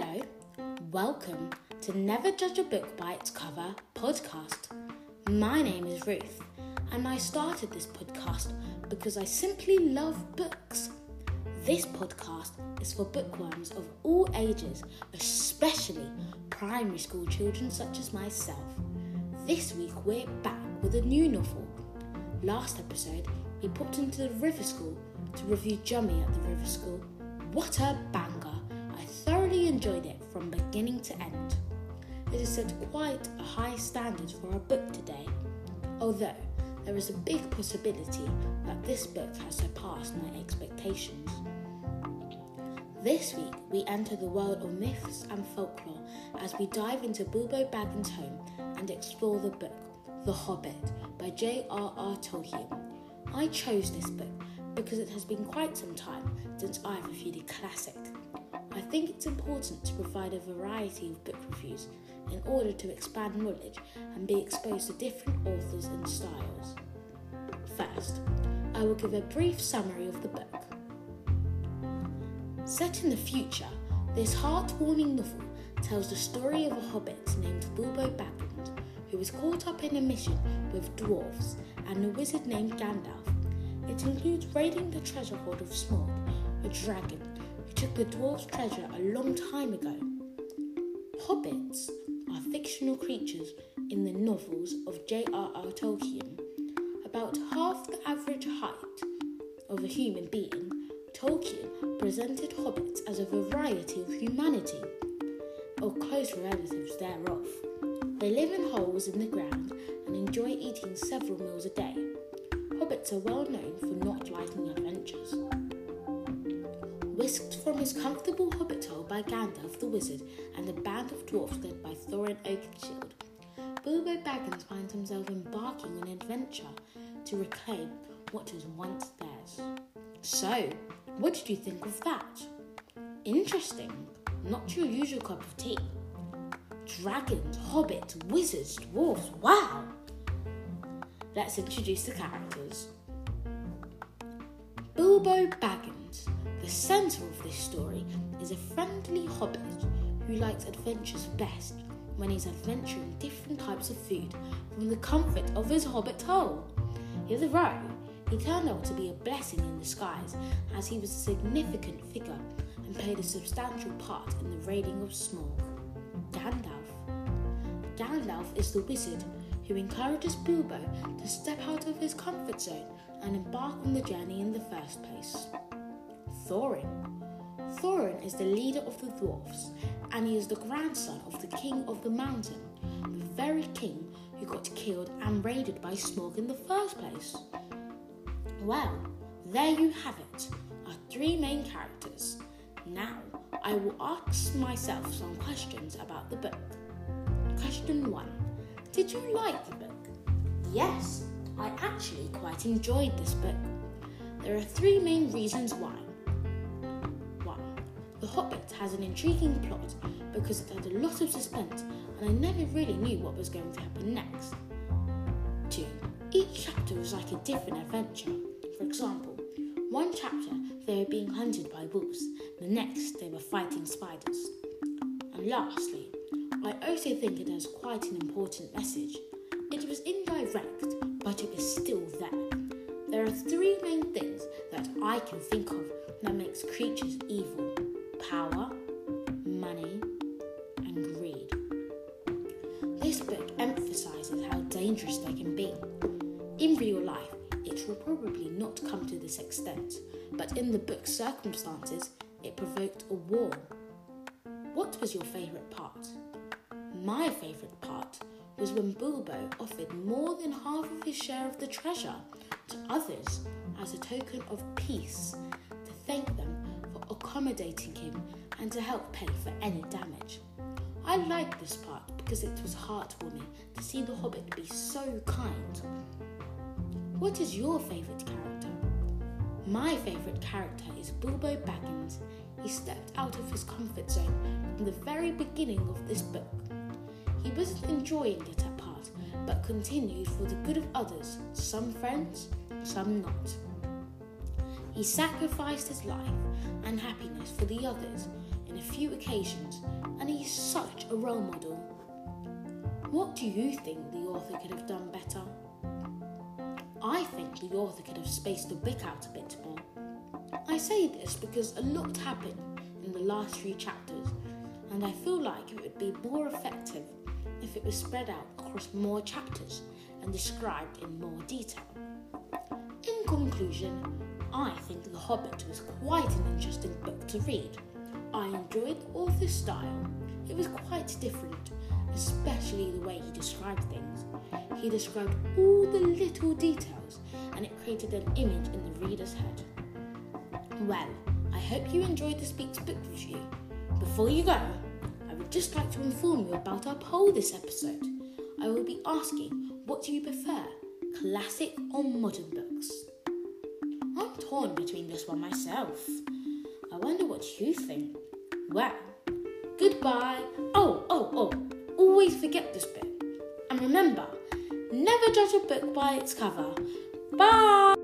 Hello, welcome to Never Judge a Book by Its Cover podcast. My name is Ruth, and I started this podcast because I simply love books. This podcast is for bookworms of all ages, especially primary school children such as myself. This week we're back with a new novel. Last episode, we popped into the river school to review Jummy at the river school. What a banger! Enjoyed it from beginning to end. It has set quite a high standard for our book today, although there is a big possibility that this book has surpassed my expectations. This week, we enter the world of myths and folklore as we dive into Bilbo Baggins' home and explore the book, The Hobbit, by J.R.R. Tolkien. I chose this book because it has been quite some time since I've reviewed a classic. I think it's important to provide a variety of book reviews in order to expand knowledge and be exposed to different authors and styles. First, I will give a brief summary of the book. Set in the future, this heartwarming novel tells the story of a hobbit named Bilbo Baggins who was caught up in a mission with dwarfs and a wizard named Gandalf. It includes raiding the treasure hoard of Smaug, a dragon took the dwarf's treasure a long time ago. Hobbits are fictional creatures in the novels of J.R.R. Tolkien. About half the average height of a human being, Tolkien presented hobbits as a variety of humanity, or close relatives thereof. They live in holes in the ground and enjoy eating several meals a day. Hobbits are well known for not liking adventures. Whisked from his comfortable hobbit hole by Gandalf the wizard and a band of dwarfs led by Thorin Oakenshield, Bilbo Baggins finds himself embarking on an adventure to reclaim what was once theirs. So, what did you think of that? Interesting, not your usual cup of tea dragons, hobbits, wizards, dwarfs. Wow! Let's introduce the characters. Bilbo Baggins, the centre of this story, is a friendly hobbit who likes adventures best when he's adventuring different types of food from the comfort of his hobbit hole. Hitherto, he turned out to be a blessing in disguise as he was a significant figure and played a substantial part in the raiding of Smaug. Gandalf Gandalf is the wizard who encourages Bilbo to step out of his comfort zone and embark on the journey in the first place. Thorin. Thorin is the leader of the dwarfs, and he is the grandson of the king of the mountain, the very king who got killed and raided by Smaug in the first place. Well, there you have it, our three main characters. Now, I will ask myself some questions about the book. Question 1 Did you like the book? Yes, I actually quite enjoyed this book. There are three main reasons why. 1. The Hobbit has an intriguing plot because it had a lot of suspense and I never really knew what was going to happen next. 2. Each chapter was like a different adventure. For example, one chapter they were being hunted by wolves, the next they were fighting spiders. And lastly, I also think it has quite an important message. It was indirect, but it was still there. There are three main things that I can think of that makes creatures evil power, money, and greed. This book emphasizes how dangerous they can be. In real life, it will probably not come to this extent, but in the book's circumstances, it provoked a war. What was your favourite part? My favourite part was when Bilbo offered more than half of his share of the treasure to others as a token of peace, to thank accommodating him and to help pay for any damage. I liked this part because it was heartwarming to see the Hobbit be so kind. What is your favourite character? My favourite character is Bilbo Baggins. He stepped out of his comfort zone from the very beginning of this book. He wasn't enjoying it at part, but continued for the good of others, some friends, some not. He sacrificed his life and happiness for the others in a few occasions, and he's such a role model. What do you think the author could have done better? I think the author could have spaced the book out a bit more. I say this because a lot happened in the last few chapters, and I feel like it would be more effective if it was spread out across more chapters and described in more detail. In conclusion, I Hobbit was quite an interesting book to read. I enjoyed the author's style. It was quite different, especially the way he described things. He described all the little details and it created an image in the reader's head. Well, I hope you enjoyed this week's book review. Before you go, I would just like to inform you about our poll this episode. I will be asking, what do you prefer, classic or modern books? Torn between this one myself. I wonder what you think. Well, goodbye. Oh, oh, oh, always forget this bit. And remember, never judge a book by its cover. Bye!